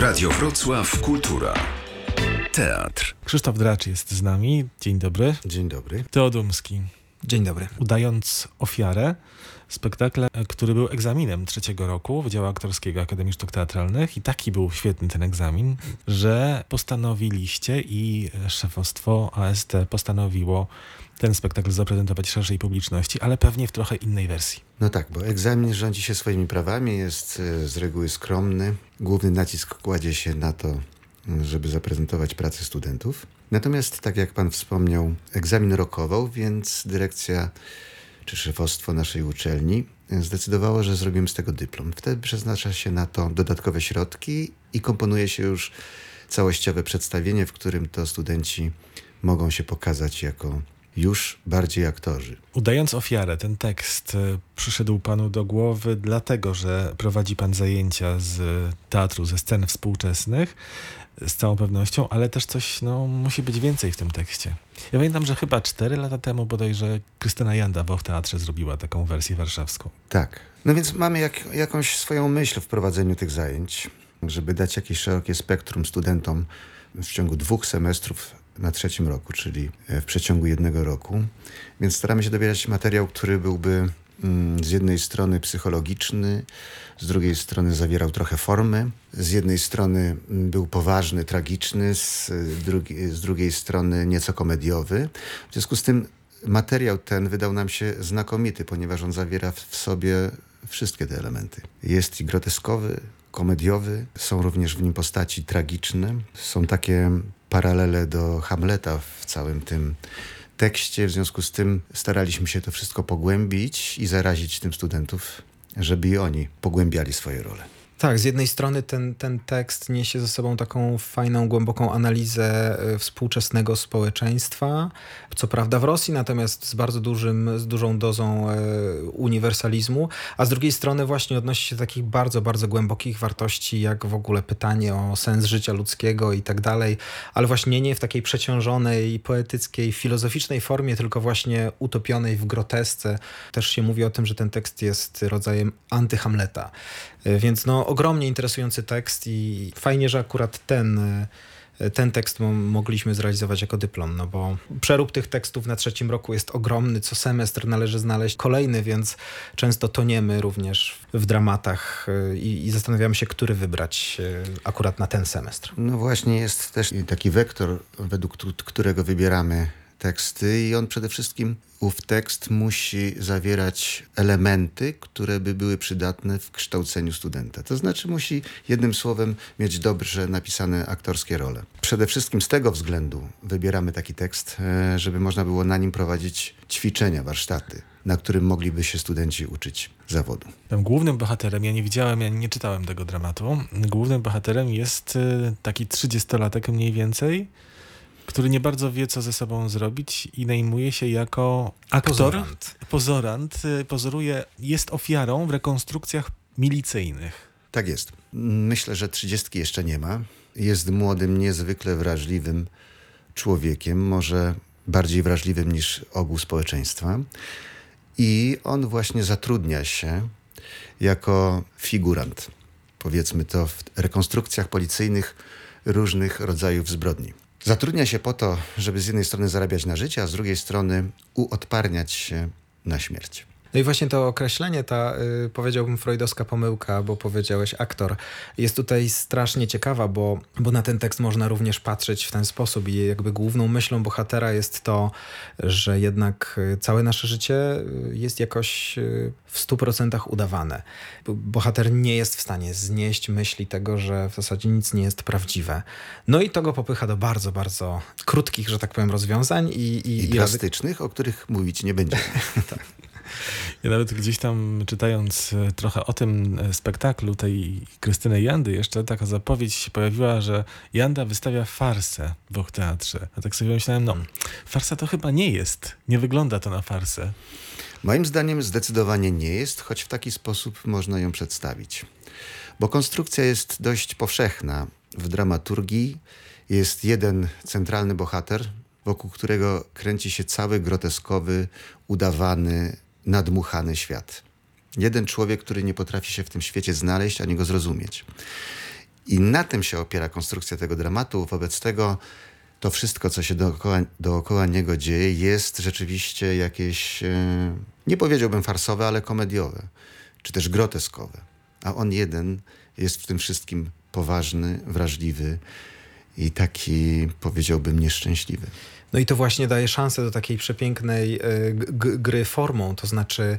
Radio Wrocław Kultura. Teatr. Krzysztof Dracz jest z nami. Dzień dobry. Dzień dobry. Teodumski. Dzień dobry. Udając ofiarę, spektakl, który był egzaminem trzeciego roku Wydziału Aktorskiego Akademii Sztuk Teatralnych i taki był świetny ten egzamin, że postanowiliście i szefostwo AST postanowiło ten spektakl zaprezentować szerszej publiczności, ale pewnie w trochę innej wersji. No tak, bo egzamin rządzi się swoimi prawami, jest e, z reguły skromny. Główny nacisk kładzie się na to, żeby zaprezentować pracę studentów. Natomiast, tak jak pan wspomniał, egzamin rokował, więc dyrekcja czy szefostwo naszej uczelni zdecydowało, że zrobimy z tego dyplom. Wtedy przeznacza się na to dodatkowe środki i komponuje się już całościowe przedstawienie, w którym to studenci mogą się pokazać jako już bardziej aktorzy. Udając ofiarę, ten tekst e, przyszedł panu do głowy dlatego, że prowadzi pan zajęcia z teatru, ze scen współczesnych, z całą pewnością, ale też coś no, musi być więcej w tym tekście. Ja pamiętam, że chyba cztery lata temu bodajże Krystyna Janda w Teatrze zrobiła taką wersję warszawską. Tak. No więc mamy jak, jakąś swoją myśl w prowadzeniu tych zajęć, żeby dać jakieś szerokie spektrum studentom w ciągu dwóch semestrów na trzecim roku, czyli w przeciągu jednego roku. Więc staramy się dobierać materiał, który byłby z jednej strony psychologiczny, z drugiej strony zawierał trochę formy, z jednej strony mm, był poważny, tragiczny, z, drugi, z drugiej strony nieco komediowy. W związku z tym materiał ten wydał nam się znakomity, ponieważ on zawiera w sobie wszystkie te elementy. Jest i groteskowy, komediowy, są również w nim postaci tragiczne, są takie paralele do Hamleta w całym tym tekście. W związku z tym staraliśmy się to wszystko pogłębić i zarazić tym studentów, żeby i oni pogłębiali swoje role. Tak, z jednej strony ten, ten tekst niesie ze sobą taką fajną, głęboką analizę e, współczesnego społeczeństwa, co prawda w Rosji, natomiast z bardzo dużym, z dużą dozą e, uniwersalizmu, a z drugiej strony właśnie odnosi się do takich bardzo, bardzo głębokich wartości, jak w ogóle pytanie o sens życia ludzkiego i tak dalej, ale właśnie nie w takiej przeciążonej, poetyckiej, filozoficznej formie, tylko właśnie utopionej w grotesce. Też się mówi o tym, że ten tekst jest rodzajem antyhamleta. E, więc no, ogromnie interesujący tekst i fajnie, że akurat ten, e, ten tekst mogliśmy zrealizować jako dyplom, no bo przerób tych tekstów na trzecim roku jest ogromny, co semestr należy znaleźć kolejny, więc często toniemy również w dramatach e, i, i zastanawiamy się, który wybrać akurat na ten semestr. No właśnie jest też taki wektor, według którego wybieramy teksty i on przede wszystkim, ów tekst musi zawierać elementy, które by były przydatne w kształceniu studenta. To znaczy musi jednym słowem mieć dobrze napisane aktorskie role. Przede wszystkim z tego względu wybieramy taki tekst, e, żeby można było na nim prowadzić ćwiczenia, warsztaty na którym mogliby się studenci uczyć zawodu. Tym głównym bohaterem, ja nie widziałem, ja nie czytałem tego dramatu, głównym bohaterem jest e, taki trzydziestolatek mniej więcej, który nie bardzo wie, co ze sobą zrobić i najmuje się jako aktor. Pozorant. Pozorant. Y, pozoruje, jest ofiarą w rekonstrukcjach milicyjnych. Tak jest. Myślę, że trzydziestki jeszcze nie ma. Jest młodym, niezwykle wrażliwym człowiekiem, może bardziej wrażliwym niż ogół społeczeństwa. I on właśnie zatrudnia się jako figurant, powiedzmy to, w rekonstrukcjach policyjnych różnych rodzajów zbrodni. Zatrudnia się po to, żeby z jednej strony zarabiać na życie, a z drugiej strony uodparniać się na śmierć. No i właśnie to określenie, ta y, powiedziałbym freudowska pomyłka, bo powiedziałeś aktor, jest tutaj strasznie ciekawa, bo, bo na ten tekst można również patrzeć w ten sposób i jakby główną myślą bohatera jest to, że jednak y, całe nasze życie y, jest jakoś w stu procentach udawane. Bohater nie jest w stanie znieść myśli tego, że w zasadzie nic nie jest prawdziwe. No i to go popycha do bardzo, bardzo krótkich, że tak powiem, rozwiązań i, i, i plastycznych, o których mówić nie będziemy. tak. Ja nawet gdzieś tam czytając e, trochę o tym e, spektaklu tej Krystyny Jandy, jeszcze taka zapowiedź się pojawiła, że Janda wystawia farsę w teatrze. A tak sobie myślałem, no farsa to chyba nie jest. Nie wygląda to na farsę. Moim zdaniem zdecydowanie nie jest, choć w taki sposób można ją przedstawić. Bo konstrukcja jest dość powszechna. W dramaturgii jest jeden centralny bohater, wokół którego kręci się cały groteskowy, udawany, nadmuchany świat. Jeden człowiek, który nie potrafi się w tym świecie znaleźć ani go zrozumieć. I na tym się opiera konstrukcja tego dramatu. Wobec tego to wszystko, co się dookoła, dookoła niego dzieje, jest rzeczywiście jakieś, e, nie powiedziałbym farsowe, ale komediowe, czy też groteskowe. A on jeden jest w tym wszystkim poważny, wrażliwy i taki, powiedziałbym, nieszczęśliwy. No i to właśnie daje szansę do takiej przepięknej e, gry formą, to znaczy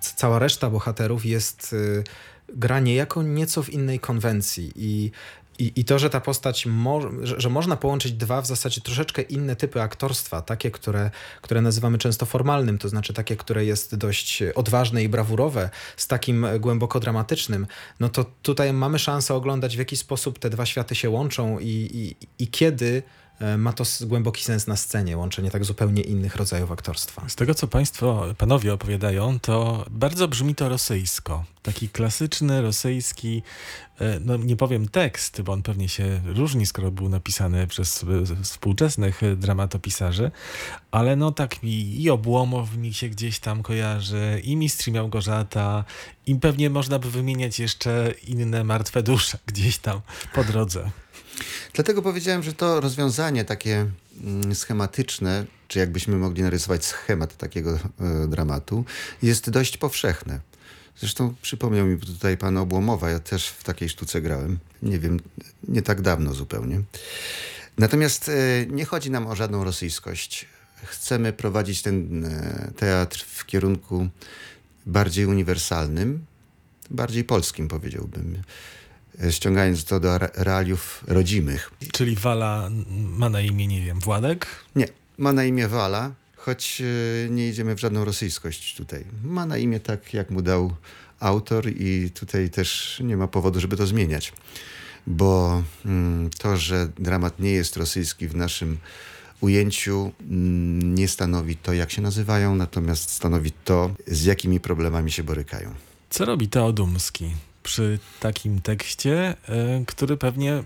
cała reszta bohaterów jest e, gra niejako nieco w innej konwencji i i, I to, że ta postać, mo że, że, można połączyć dwa w zasadzie troszeczkę inne typy aktorstwa, takie, które, które nazywamy często formalnym, to znaczy takie, które jest dość odważne i brawurowe, z takim głęboko dramatycznym, no to tutaj mamy szansę oglądać, w jaki sposób te dwa światy się łączą i, i, i kiedy ma to głęboki sens na scenie, łączenie tak zupełnie innych rodzajów aktorstwa. Z tego, co państwo, panowie opowiadają, to bardzo brzmi to rosyjsko. Taki klasyczny, rosyjski, e, no nie powiem tekst, bo on pewnie się różni, skoro był napisany przez e, współczesnych dramatopisarzy, ale no tak mi i Obłomow mi się gdzieś tam kojarzy, i Mistrz Małgorzata, i pewnie można by wymieniać jeszcze inne martwe dusze gdzieś tam po drodze. Dlatego powiedziałem, że to rozwiązanie takie mm, schematyczne, czy jakbyśmy mogli narysować schemat takiego e, dramatu, jest dość powszechne. Zresztą przypomniał mi tutaj pan Obłomowa, ja też w takiej sztuce grałem. Nie wiem, nie tak dawno zupełnie. Natomiast e, nie chodzi nam o żadną rosyjskość. Chcemy prowadzić ten e, teatr w kierunku bardziej uniwersalnym, bardziej polskim powiedziałbym. E, ściągając to do realiów rodzimych. Czyli Wala ma na imię, nie wiem, Władek? Nie, ma na imię Wala, choć e, nie idziemy w żadną rosyjskość tutaj. Ma na imię tak, jak mu dał autor i tutaj też nie ma powodu, żeby to zmieniać. Bo mm, to, że dramat nie jest rosyjski w naszym ujęciu mm, nie stanowi to, jak się nazywają, natomiast stanowi to, z jakimi problemami się borykają. Co robi Teodumski? Przy takim tekście, e, który pewnie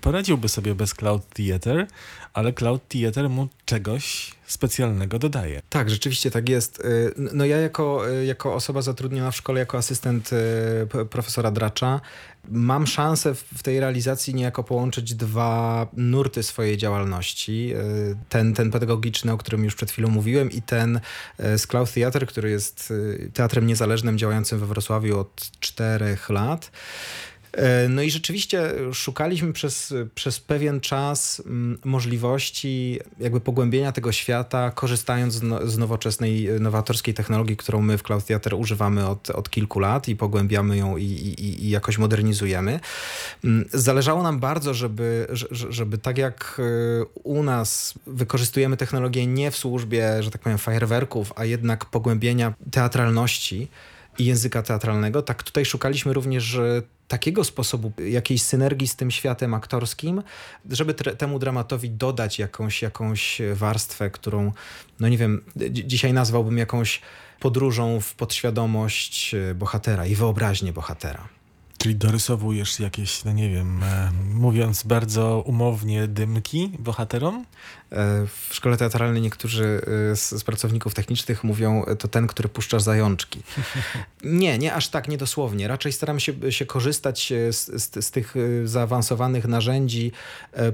poradziłby sobie bez Cloud Theater, ale Cloud Theater mu czegoś specjalnego dodaje. Tak, rzeczywiście tak jest. Y, no ja jako, y, jako osoba zatrudniona w szkole, jako asystent profesora Dracza, mam szansę w tej realizacji niejako połączyć dwa nurty swojej działalności. Ten, ten pedagogiczny, o którym już przed chwilą mówiłem i ten z Cloud Theater, który jest teatrem niezależnym działającym we Wrocławiu od czterech lat. E, no i rzeczywiście szukaliśmy przez, przez pewien czas mm, możliwości jakby pogłębienia tego świata, korzystając z, no, nowoczesnej, nowatorskiej technologii, którą my w Cloud Theater używamy od, od kilku lat i pogłębiamy ją i, i, i jakoś modernizujemy. Mm, zależało nam bardzo, żeby, żeby tak jak e, u nas wykorzystujemy technologię nie w służbie, że tak powiem, fajerwerków, a jednak pogłębienia teatralności, i języka teatralnego. Tak tutaj szukaliśmy również takiego sposobu, jakiejś synergii z tym światem aktorskim, żeby temu dramatowi dodać jakąś, jakąś warstwę, którą, no nie wiem, dzisiaj nazwałbym jakąś podróżą w podświadomość bohatera i wyobraźnię bohatera. Czyli dorysowujesz jakieś, no nie wiem, e, mówiąc bardzo umownie, dymki bohaterom? E, w szkole teatralnej niektórzy e, z, z, pracowników technicznych mówią, e, to ten, który puszcza zajączki. Nie, nie aż tak, niedosłownie. Raczej staramy się, się korzystać z, z, z tych zaawansowanych narzędzi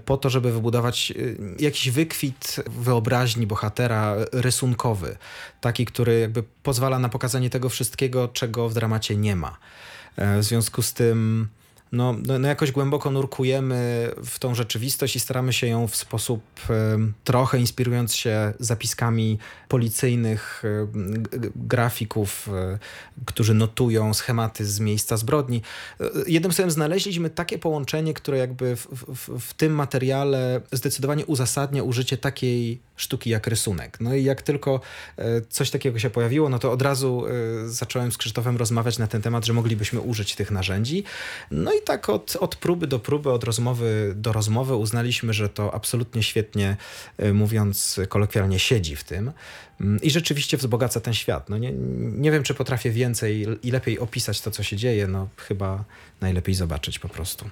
po to, żeby wybudować jakiś wykwit wyobraźni bohatera rysunkowy. Taki, który jakby pozwala na pokazanie tego wszystkiego, czego w dramacie nie ma. E, w związku z tym no, no, no, jakoś głęboko nurkujemy w tą rzeczywistość i staramy się ją w sposób trochę inspirując się zapiskami policyjnych grafików, e, którzy notują schematy z miejsca zbrodni. E, jednym słowem znaleźliśmy takie połączenie, które jakby w, w, w tym materiale zdecydowanie uzasadnia użycie takiej sztuki jak rysunek. No i jak tylko e, coś takiego się pojawiło, no to od razu zacząłem z Krzysztofem rozmawiać na ten temat, że moglibyśmy użyć tych narzędzi. No i tak od, od próby do próby, od rozmowy do rozmowy uznaliśmy, że to absolutnie świetnie, e, mówiąc kolokwialnie, siedzi w tym. Mm, I rzeczywiście wzbogaca ten świat. No nie, nie wiem, czy potrafię więcej i lepiej opisać to, co się dzieje. No chyba najlepiej zobaczyć po prostu.